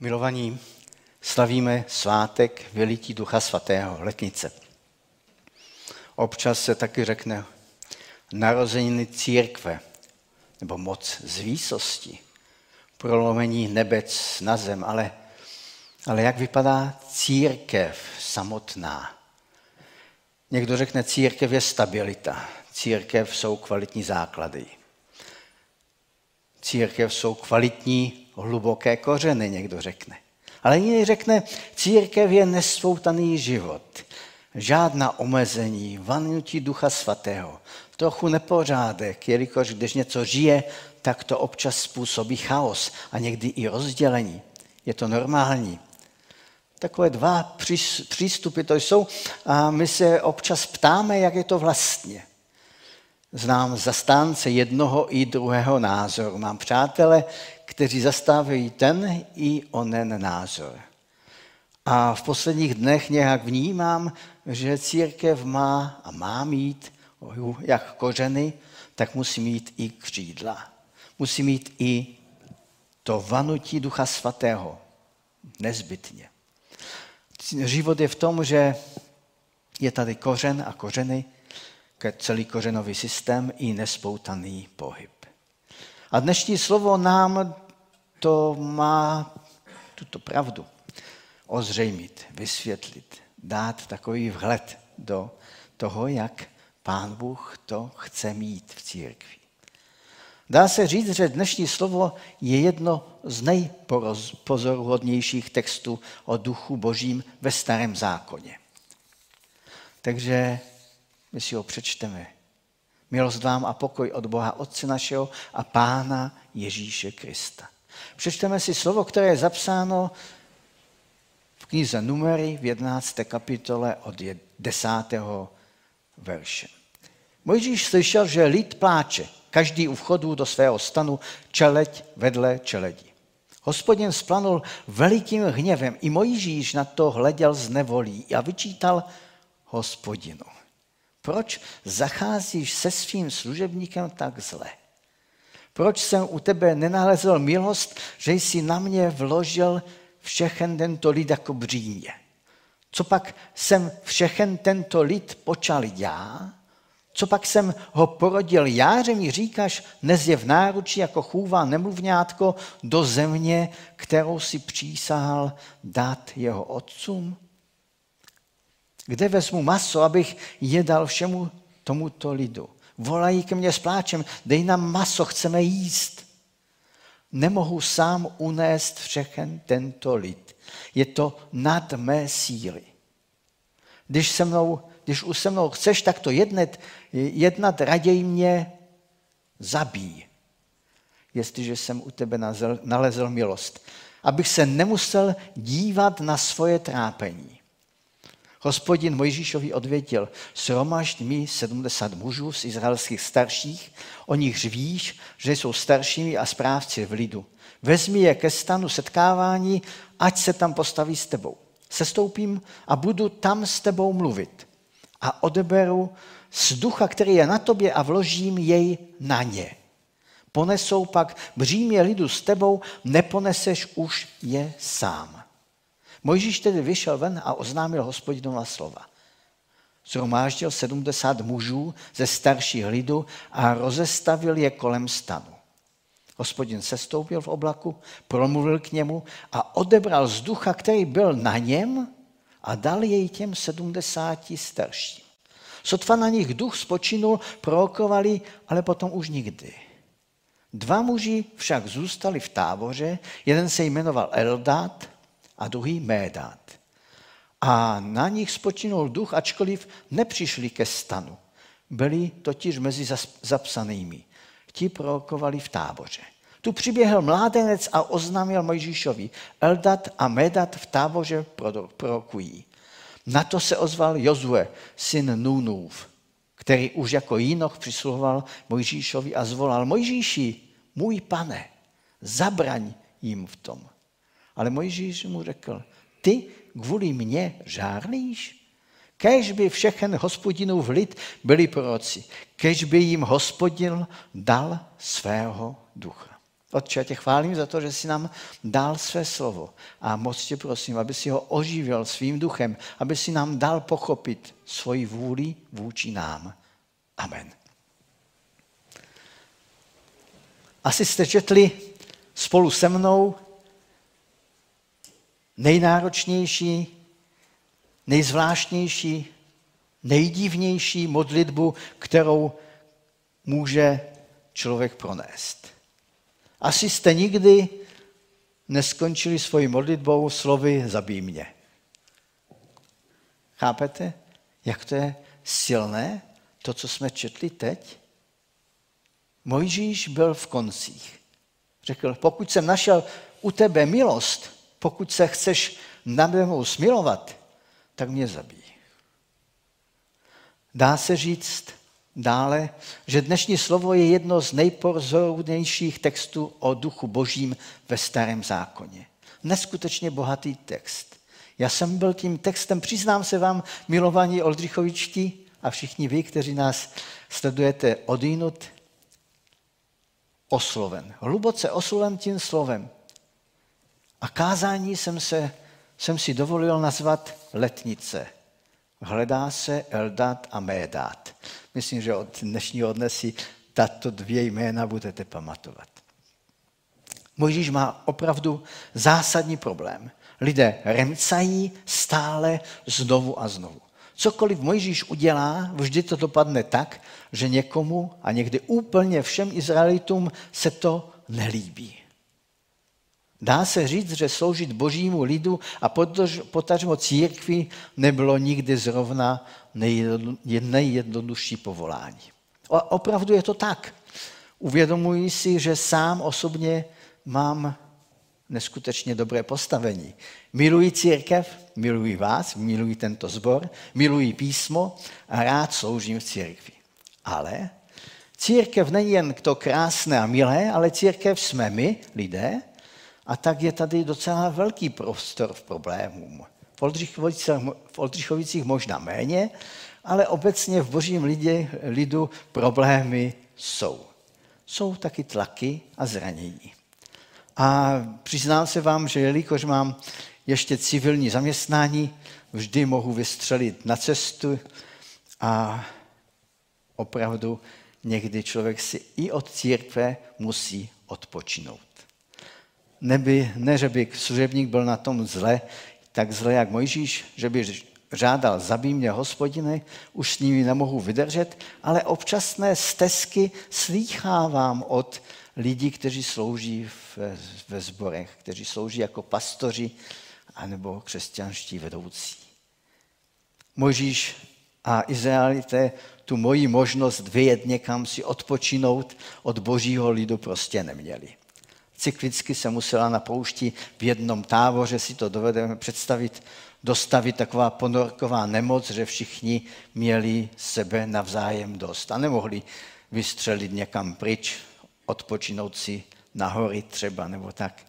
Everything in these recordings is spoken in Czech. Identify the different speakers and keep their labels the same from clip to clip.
Speaker 1: Milovaní, slavíme svátek vylití Ducha Svatého, letnice. Občas se taky řekne narozeniny církve, nebo moc z výsosti, prolomení nebec na zem, ale, ale jak vypadá církev samotná? Někdo řekne, církev je stabilita, církev jsou kvalitní základy. Církev jsou kvalitní hluboké kořeny, někdo řekne. Ale jiný řekne, církev je nesvoutaný život. Žádná omezení, vanutí ducha svatého, trochu nepořádek, jelikož když něco žije, tak to občas způsobí chaos a někdy i rozdělení. Je to normální. Takové dva přístupy to jsou a my se občas ptáme, jak je to vlastně. Znám zastánce jednoho i druhého názoru. Mám přátele, kteří zastávají ten i onen názor. A v posledních dnech nějak vnímám, že církev má a má mít jak kořeny, tak musí mít i křídla. Musí mít i to vanutí Ducha Svatého. Nezbytně. Život je v tom, že je tady kořen a kořeny, celý kořenový systém i nespoutaný pohyb. A dnešní slovo nám to má tuto pravdu ozřejmit, vysvětlit, dát takový vhled do toho, jak Pán Bůh to chce mít v církvi. Dá se říct, že dnešní slovo je jedno z nejpozoruhodnějších textů o duchu božím ve starém zákoně. Takže my si ho přečteme. Milost vám a pokoj od Boha Otce našeho a Pána Ježíše Krista. Přečteme si slovo, které je zapsáno v knize Numery v 11. kapitole od 10. verše. Mojžíš slyšel, že lid pláče, každý u vchodu do svého stanu, čeleď vedle čeledi. Hospodin splanul velikým hněvem. I Mojžíš na to hleděl z nevolí a vyčítal hospodinu. Proč zacházíš se svým služebníkem tak zle? Proč jsem u tebe nenalezl milost, že jsi na mě vložil všechen tento lid jako břímě? Co pak jsem všechen tento lid počal já? Co pak jsem ho porodil já, že mi říkáš, nez je v náručí jako chůvá nemluvňátko do země, kterou si přísahal dát jeho otcům? Kde vezmu maso, abych jedal všemu tomuto lidu? Volají ke mně s pláčem, dej nám maso, chceme jíst. Nemohu sám unést všechen tento lid. Je to nad mé síly. Když, se mnou, když už se mnou chceš takto jednat, jednat raději mě zabij, jestliže jsem u tebe nalezl milost, abych se nemusel dívat na svoje trápení. Hospodin Mojžíšovi odvětil, sromažď mi 70 mužů z izraelských starších, o nichž víš, že jsou staršími a správci v lidu. Vezmi je ke stanu setkávání, ať se tam postaví s tebou. Sestoupím a budu tam s tebou mluvit. A odeberu z ducha, který je na tobě a vložím jej na ně. Ponesou pak břímě lidu s tebou, neponeseš už je sám. Mojžíš tedy vyšel ven a oznámil hospodinova slova. Zhromáždil 70 mužů ze starších lidu a rozestavil je kolem stanu. Hospodin sestoupil v oblaku, promluvil k němu a odebral z ducha, který byl na něm a dal jej těm sedmdesáti starším. Sotva na nich duch spočinul, prorokovali, ale potom už nikdy. Dva muži však zůstali v táboře, jeden se jmenoval Eldad a druhý Médát. A na nich spočinul duch, ačkoliv nepřišli ke stanu. Byli totiž mezi zapsanými. Ti prorokovali v táboře. Tu přiběhl mládenec a oznámil Mojžíšovi. Eldat a Medat v táboře prorokují. Na to se ozval Jozue, syn Nunův, který už jako jinoch přisluhoval Mojžíšovi a zvolal, Mojžíši, můj pane, zabraň jim v tom. Ale Mojžíš mu řekl, ty kvůli mně žárlíš? Kež by všechen hospodinův lid byli proroci, kež by jim hospodin dal svého ducha. Otče, já tě chválím za to, že jsi nám dal své slovo. A moc tě prosím, aby si ho oživil svým duchem, aby si nám dal pochopit svoji vůli vůči nám. Amen. Asi jste četli spolu se mnou nejnáročnější, nejzvláštnější, nejdivnější modlitbu, kterou může člověk pronést. Asi jste nikdy neskončili svojí modlitbou slovy zabij mě. Chápete, jak to je silné, to, co jsme četli teď? Mojžíš byl v koncích. Řekl, pokud jsem našel u tebe milost, pokud se chceš nade mnou smilovat, tak mě zabij. Dá se říct dále, že dnešní slovo je jedno z nejpozorovnějších textů o duchu božím ve starém zákoně. Neskutečně bohatý text. Já jsem byl tím textem, přiznám se vám, milovaní Oldřichovičtí a všichni vy, kteří nás sledujete odinut, osloven. Hluboce osloven tím slovem. A kázání jsem, se, jsem si dovolil nazvat letnice. Hledá se Eldat a Médát. Myslím, že od dnešního dne si tato dvě jména budete pamatovat. Mojžíš má opravdu zásadní problém. Lidé remcají stále znovu a znovu. Cokoliv Mojžíš udělá, vždy to dopadne tak, že někomu a někdy úplně všem Izraelitům se to nelíbí. Dá se říct, že sloužit božímu lidu a potažmo církvi nebylo nikdy zrovna nejjednodušší povolání. A opravdu je to tak. Uvědomuji si, že sám osobně mám neskutečně dobré postavení. Miluji církev, miluji vás, miluji tento zbor, miluji písmo a rád sloužím v církvi. Ale církev není jen to krásné a milé, ale církev jsme my, lidé, a tak je tady docela velký prostor v problémům. V v Oldřichovicích možná méně, ale obecně v božím lidě, lidu problémy jsou. Jsou taky tlaky a zranění. A přiznám se vám, že jelikož mám ještě civilní zaměstnání, vždy mohu vystřelit na cestu a opravdu někdy člověk si i od církve musí odpočinout. Neby, ne, že by služebník byl na tom zle, tak zle jak Mojžíš, že by žádal, zabij mě hospodiny, už s nimi nemohu vydržet, ale občasné stezky slýchávám od lidí, kteří slouží ve, ve zborech, kteří slouží jako pastoři anebo křesťanští vedoucí. Mojžíš a Izraelité tu moji možnost vyjet někam si odpočinout od božího lidu prostě neměli. Cyklicky se musela na poušti v jednom táboře, si to dovedeme představit, dostavit taková ponorková nemoc, že všichni měli sebe navzájem dost a nemohli vystřelit někam pryč, odpočinout si na hory třeba nebo tak.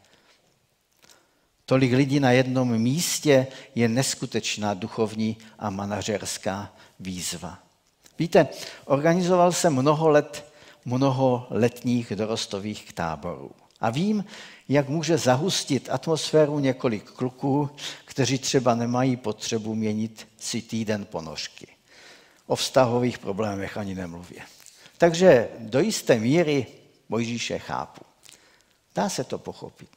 Speaker 1: Tolik lidí na jednom místě je neskutečná duchovní a manažerská výzva. Víte, organizoval jsem mnoho let, mnoho letních dorostových táborů. A vím, jak může zahustit atmosféru několik kluků, kteří třeba nemají potřebu měnit si týden ponožky. O vztahových problémech ani nemluvě. Takže do jisté míry Mojžíše chápu. Dá se to pochopit.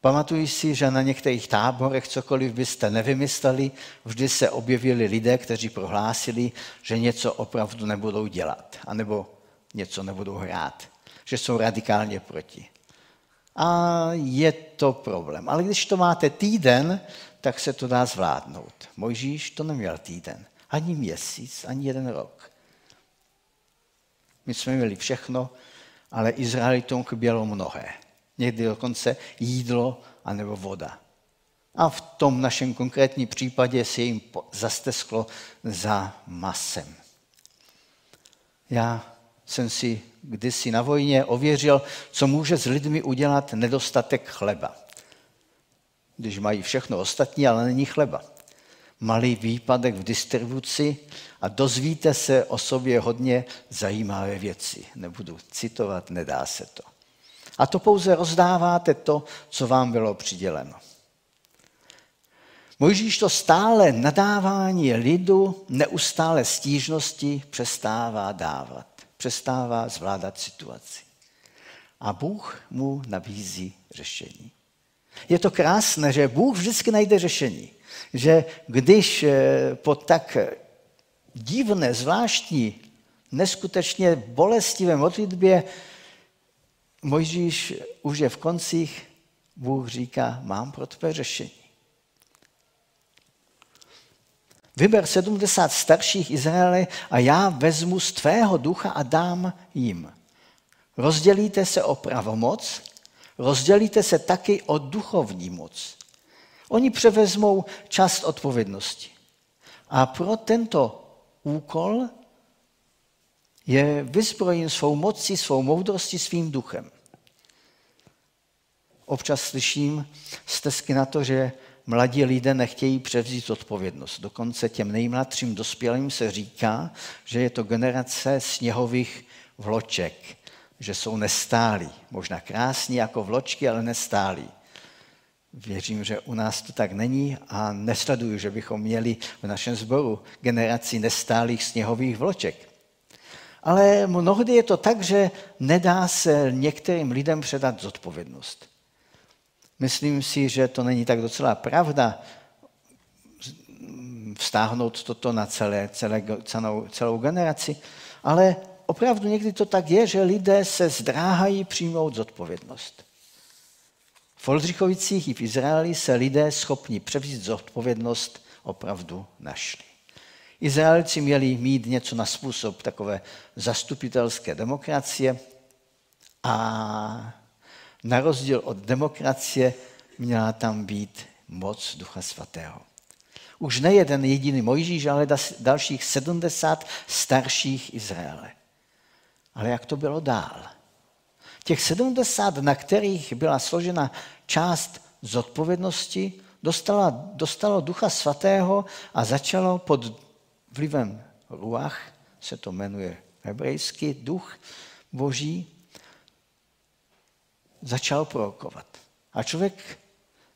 Speaker 1: Pamatuji si, že na některých táborech cokoliv byste nevymysleli, vždy se objevili lidé, kteří prohlásili, že něco opravdu nebudou dělat, anebo něco nebudou hrát, že jsou radikálně proti. A je to problém. Ale když to máte týden, tak se to dá zvládnout. Mojžíš to neměl týden, ani měsíc, ani jeden rok. My jsme měli všechno, ale Izraelitům chybělo mnohé. Někdy dokonce jídlo anebo voda. A v tom našem konkrétním případě se jim zastesklo za masem. Já jsem si kdysi na vojně ověřil, co může s lidmi udělat nedostatek chleba. Když mají všechno ostatní, ale není chleba. Malý výpadek v distribuci a dozvíte se o sobě hodně zajímavé věci. Nebudu citovat, nedá se to. A to pouze rozdáváte to, co vám bylo přiděleno. Mojžíš to stále nadávání lidu, neustále stížnosti přestává dávat, přestává zvládat situaci. A Bůh mu nabízí řešení. Je to krásné, že Bůh vždycky najde řešení. Že když eh, po tak divné, zvláštní, neskutečně bolestivé modlitbě Mojžíš už je v koncích, Bůh říká, mám pro tvé řešení. Vyber 70 starších Izraele a já vezmu z tvého ducha a dám jim. Rozdělíte se o pravomoc, rozdělíte se taky o duchovní moc. Oni převezmou část odpovědnosti. A pro tento úkol je vyzbrojen svou mocí, svou moudrostí, svým duchem. Občas slyším stezky na to, že mladí lidé nechtějí převzít odpovědnost. Dokonce těm nejmladším dospělým se říká, že je to generace sněhových vloček, že jsou nestálí. Možná krásní jako vločky, ale nestálí. Věřím, že u nás to tak není a nesleduju, že bychom měli v našem sboru generaci nestálých sněhových vloček. Ale mnohdy je to tak, že nedá se některým lidem předat zodpovědnost. Myslím si, že to není tak docela pravda vztáhnout toto na celé, celé, celou, celou generaci, ale opravdu někdy to tak je, že lidé se zdráhají přijmout zodpovědnost. V Oldřichovicích i v Izraeli se lidé schopni převzít zodpovědnost opravdu našli. Izraelci měli mít něco na způsob takové zastupitelské demokracie a na rozdíl od demokracie měla tam být moc Ducha Svatého. Už nejeden jediný Mojžíš, ale dalších 70 starších Izraele. Ale jak to bylo dál? Těch 70, na kterých byla složena část zodpovědnosti, dostala, dostalo Ducha Svatého a začalo pod vlivem ruach, se to jmenuje hebrejský duch boží, začal prorokovat. A člověk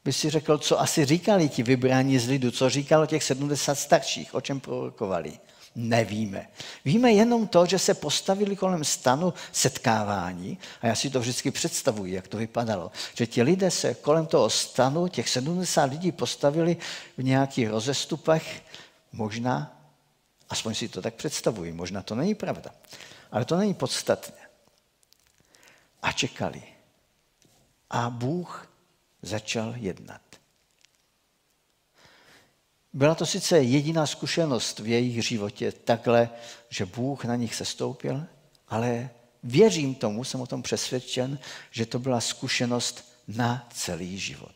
Speaker 1: by si řekl, co asi říkali ti vybrání z lidu, co říkalo těch 70 starších, o čem prorokovali. Nevíme. Víme jenom to, že se postavili kolem stanu setkávání a já si to vždycky představuji, jak to vypadalo. Že ti lidé se kolem toho stanu, těch 70 lidí postavili v nějakých rozestupech, možná, aspoň si to tak představuji, možná to není pravda, ale to není podstatné. A čekali. A Bůh začal jednat. Byla to sice jediná zkušenost v jejich životě takhle, že Bůh na nich sestoupil, ale věřím tomu, jsem o tom přesvědčen, že to byla zkušenost na celý život.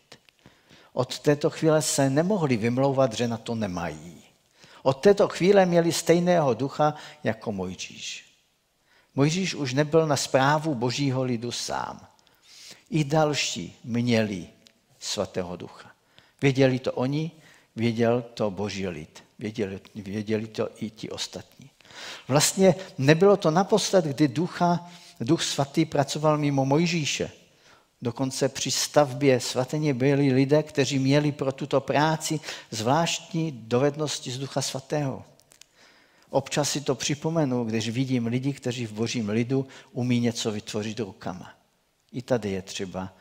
Speaker 1: Od této chvíle se nemohli vymlouvat, že na to nemají. Od této chvíle měli stejného ducha jako Mojžíš. Mojžíš už nebyl na zprávu božího lidu sám. I další měli svatého ducha. Věděli to oni, věděl to boží lid. Věděli, věděli to i ti ostatní. Vlastně nebylo to naposled, kdy ducha, duch svatý pracoval mimo Mojžíše. Dokonce při stavbě svatyně byli lidé, kteří měli pro tuto práci zvláštní dovednosti z ducha svatého. Občas si to připomenu, když vidím lidi, kteří v božím lidu umí něco vytvořit rukama. I tady je třeba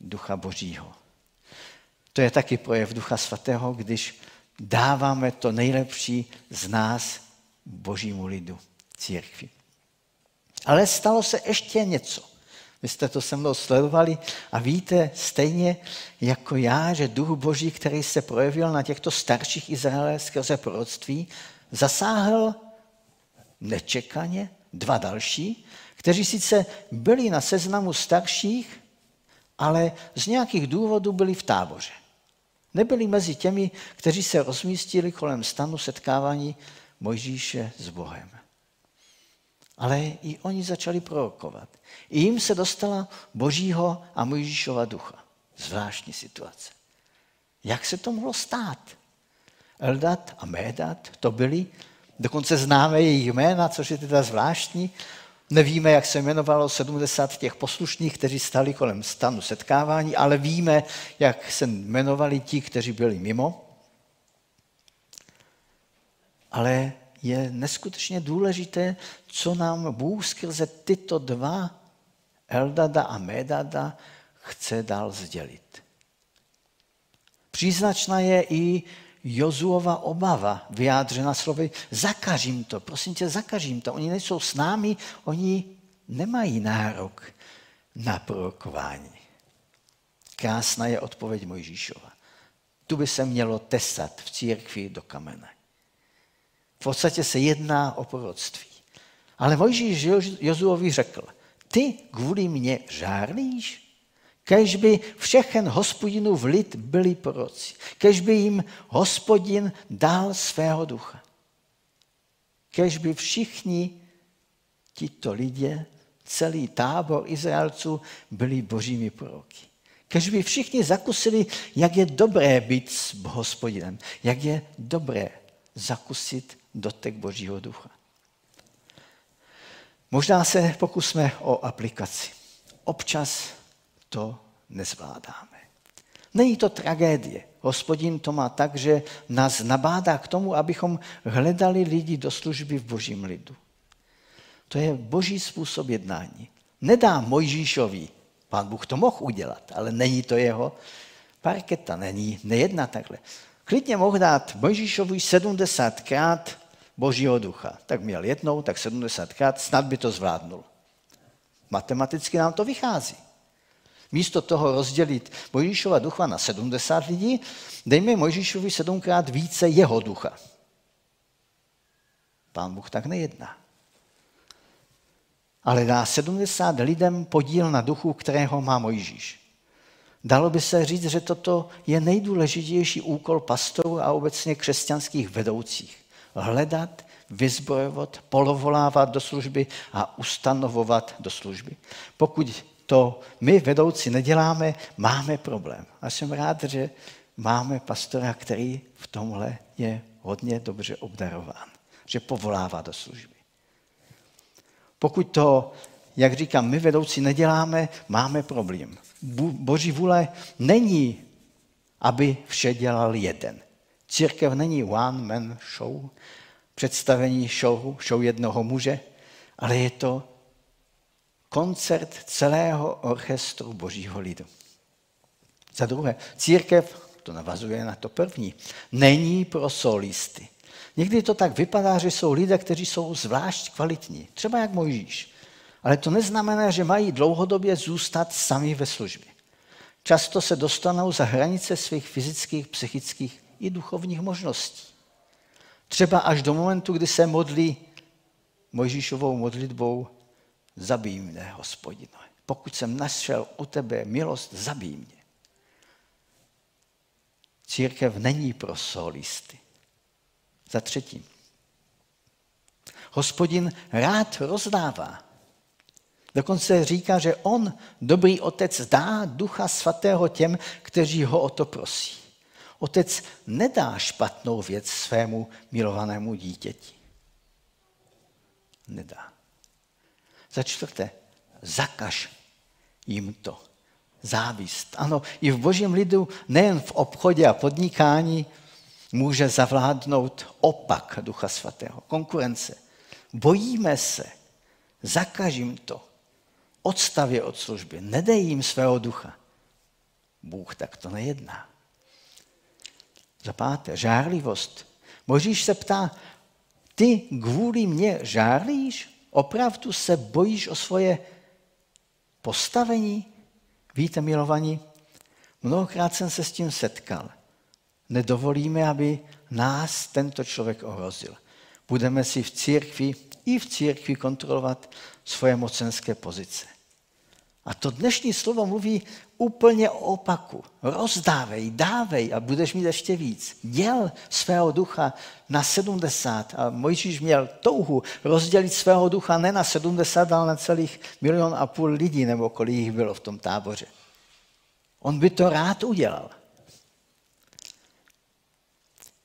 Speaker 1: ducha božího. To je taky projev Ducha Svatého, když dáváme to nejlepší z nás božímu lidu, církvi. Ale stalo se ještě něco. Vy jste to se mnou sledovali a víte stejně jako já, že duch boží, který se projevil na těchto starších Izraele skrze proroctví, zasáhl nečekaně dva další, kteří sice byli na seznamu starších, ale z nějakých důvodů byli v táboře. Nebyli mezi těmi, kteří se rozmístili kolem stanu setkávání Mojžíše s Bohem. Ale i oni začali prorokovat. I jim se dostala Božího a Mojžíšova ducha. Zvláštní situace. Jak se to mohlo stát? Eldat a Médat to byli, dokonce známe jejich jména, což je teda zvláštní. Nevíme, jak se jmenovalo 70 těch poslušných, kteří stali kolem stanu setkávání, ale víme, jak se jmenovali ti, kteří byli mimo. Ale je neskutečně důležité, co nám Bůh skrze tyto dva, Eldada a Medada, chce dál sdělit. Příznačná je i Jozuova obava vyjádřena slovy zakažím to, prosím tě, zakažím to. Oni nejsou s námi, oni nemají nárok na prorokování. Krásná je odpověď Mojžíšova. Tu by se mělo tesat v církvi do kamene. V podstatě se jedná o proroctví. Ale Mojžíš Jozuovi řekl, ty kvůli mě žárlíš? Kež by všechen hospodinův lid byli proroci. Kež by jim hospodin dal svého ducha. Kež by všichni tito lidé, celý tábor Izraelců byli božími proroky. Kež by všichni zakusili, jak je dobré být s hospodinem, jak je dobré zakusit dotek božího ducha. Možná se pokusme o aplikaci. Občas to nezvládáme. Není to tragédie. Hospodin to má tak, že nás nabádá k tomu, abychom hledali lidi do služby v božím lidu. To je boží způsob jednání. Nedá Mojžíšovi, pán Bůh to mohl udělat, ale není to jeho parketa, není, nejedná takhle. Klidně mohl dát Mojžíšovi 70krát božího ducha. Tak měl jednou, tak 70krát, snad by to zvládnul. Matematicky nám to vychází. Místo toho rozdělit Mojžíšova ducha na 70 lidí, dejme Mojžíšovi sedmkrát více jeho ducha. Pán Bůh tak nejedná. Ale dá 70 lidem podíl na duchu, kterého má Mojžíš. Dalo by se říct, že toto je nejdůležitější úkol pastorů a obecně křesťanských vedoucích. Hledat, vyzbrojovat, polovolávat do služby a ustanovovat do služby. Pokud to my vedoucí neděláme, máme problém. A jsem rád, že máme pastora, který v tomhle je hodně dobře obdarován, že povolává do služby. Pokud to, jak říkám, my vedoucí neděláme, máme problém. Boží vůle není, aby vše dělal jeden. Církev není one man show, představení show, show jednoho muže, ale je to koncert celého orchestru božího lidu. Za druhé, církev, to navazuje na to první, není pro solisty. Někdy to tak vypadá, že jsou lidé, kteří jsou zvlášť kvalitní, třeba jak Mojžíš. Ale to neznamená, že mají dlouhodobě zůstat sami ve službě. Často se dostanou za hranice svých fyzických, psychických i duchovních možností. Třeba až do momentu, kdy se modlí Mojžíšovou modlitbou zabij mě, hospodino. Pokud jsem našel u tebe milost, zabij mě. Církev není pro solisty. Za třetí. Hospodin rád rozdává. Dokonce říká, že on, dobrý otec, dá ducha svatého těm, kteří ho o to prosí. Otec nedá špatnou věc svému milovanému dítěti. Nedá. Za čtvrté, zakaž jim to. Závist. Ano, i v božím lidu, nejen v obchodě a podnikání, může zavládnout opak Ducha Svatého, konkurence. Bojíme se, zakaž jim to, odstavě od služby, nedej jim svého ducha. Bůh tak to nejedná. Za páté, žárlivost. Možíš se ptá, ty kvůli mě žárlíš? Opravdu se bojíš o svoje postavení? Víte, milovaní, mnohokrát jsem se s tím setkal. Nedovolíme, aby nás tento člověk ohrozil. Budeme si v církvi i v církvi kontrolovat svoje mocenské pozice. A to dnešní slovo mluví úplně o opaku. Rozdávej, dávej a budeš mít ještě víc. Děl svého ducha na 70. A Mojžíš měl touhu rozdělit svého ducha ne na 70, ale na celých milion a půl lidí, nebo kolik jich bylo v tom táboře. On by to rád udělal.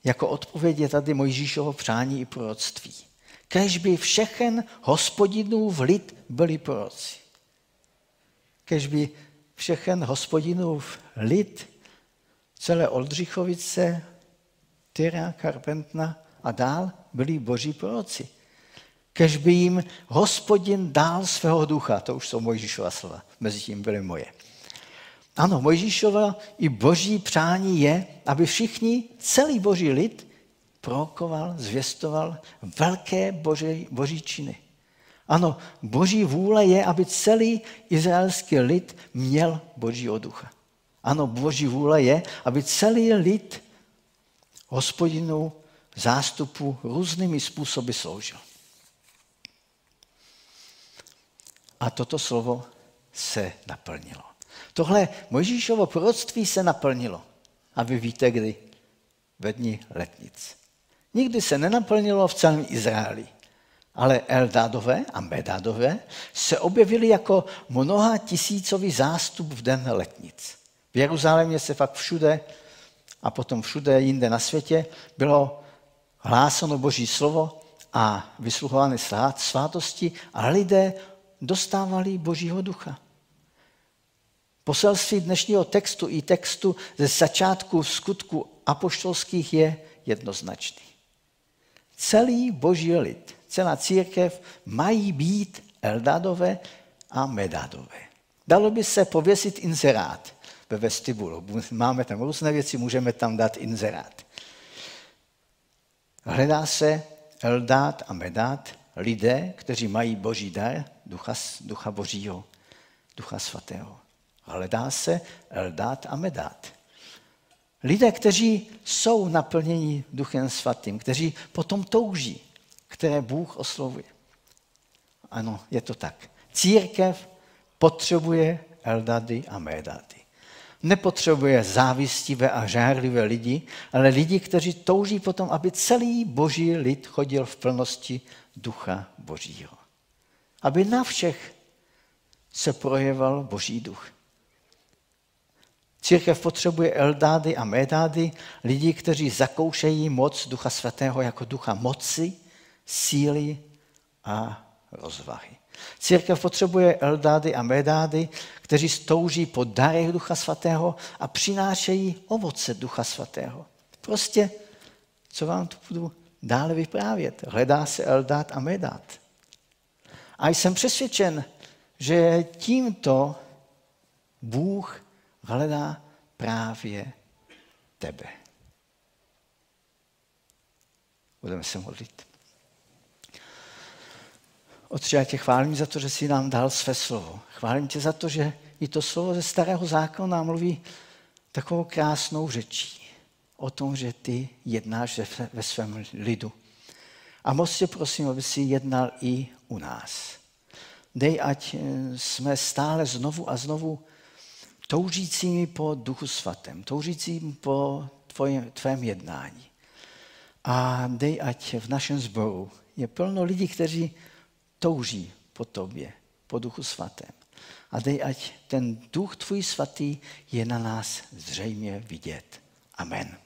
Speaker 1: Jako odpověď je tady Mojžíšovo přání i proroctví. Kež by všechen hospodinův lid byli proroci. Kež by všechen hospodinův lid, celé Oldřichovice, Tyra, Karpentna a dál byli boží proroci. Kež by jim hospodin dál svého ducha, to už jsou Mojžíšova slova, mezi tím byly moje. Ano, Mojžíšova i boží přání je, aby všichni, celý boží lid, prorokoval, zvěstoval velké boží, boží činy. Ano, boží vůle je, aby celý izraelský lid měl božího ducha. Ano, boží vůle je, aby celý lid hospodinu zástupu různými způsoby sloužil. A toto slovo se naplnilo. Tohle Mojžíšovo proroctví se naplnilo. A vy víte kdy? Ve dní letnic. Nikdy se nenaplnilo v celém Izraeli. Ale Eldádové a Medádové se objevili jako mnoha tisícový zástup v den letnic. V Jeruzalémě se fakt všude a potom všude jinde na světě bylo hlásáno Boží slovo a vysluhovány svátosti a lidé dostávali Božího ducha. Poselství dnešního textu i textu ze začátku skutku apoštolských je jednoznačný. Celý boží lid, celá církev mají být Eldadové a Medadové. Dalo by se pověsit inzerát ve vestibulu. Máme tam různé věci, můžeme tam dát inzerát. Hledá se Eldát a Medát, lidé, kteří mají boží dar, ducha, ducha božího, ducha svatého. Hledá se Eldát a Medát. Lidé, kteří jsou naplněni duchem svatým, kteří potom touží, které Bůh oslovuje. Ano, je to tak. Církev potřebuje Eldady a Medády. Nepotřebuje závistivé a žárlivé lidi, ale lidi, kteří touží potom, aby celý boží lid chodil v plnosti ducha božího. Aby na všech se projeval boží duch. Církev potřebuje eldády a médády, lidi, kteří zakoušejí moc Ducha Svatého jako ducha moci, síly a rozvahy. Církev potřebuje eldády a médády, kteří stouží po darech Ducha Svatého a přinášejí ovoce Ducha Svatého. Prostě, co vám tu budu dále vyprávět. Hledá se eldát a médát. A jsem přesvědčen, že tímto Bůh hledá právě tebe. Budeme se modlit. Otče, já tě chválím za to, že jsi nám dal své slovo. Chválím tě za to, že i to slovo ze starého zákona mluví takovou krásnou řečí o tom, že ty jednáš ve svém lidu. A moc tě prosím, aby si jednal i u nás. Dej, ať jsme stále znovu a znovu toužícími po duchu svatém, toužícím po tvojem, tvém jednání. A dej, ať v našem sboru je plno lidí, kteří touží po tobě, po duchu svatém. A dej, ať ten duch tvůj svatý je na nás zřejmě vidět. Amen.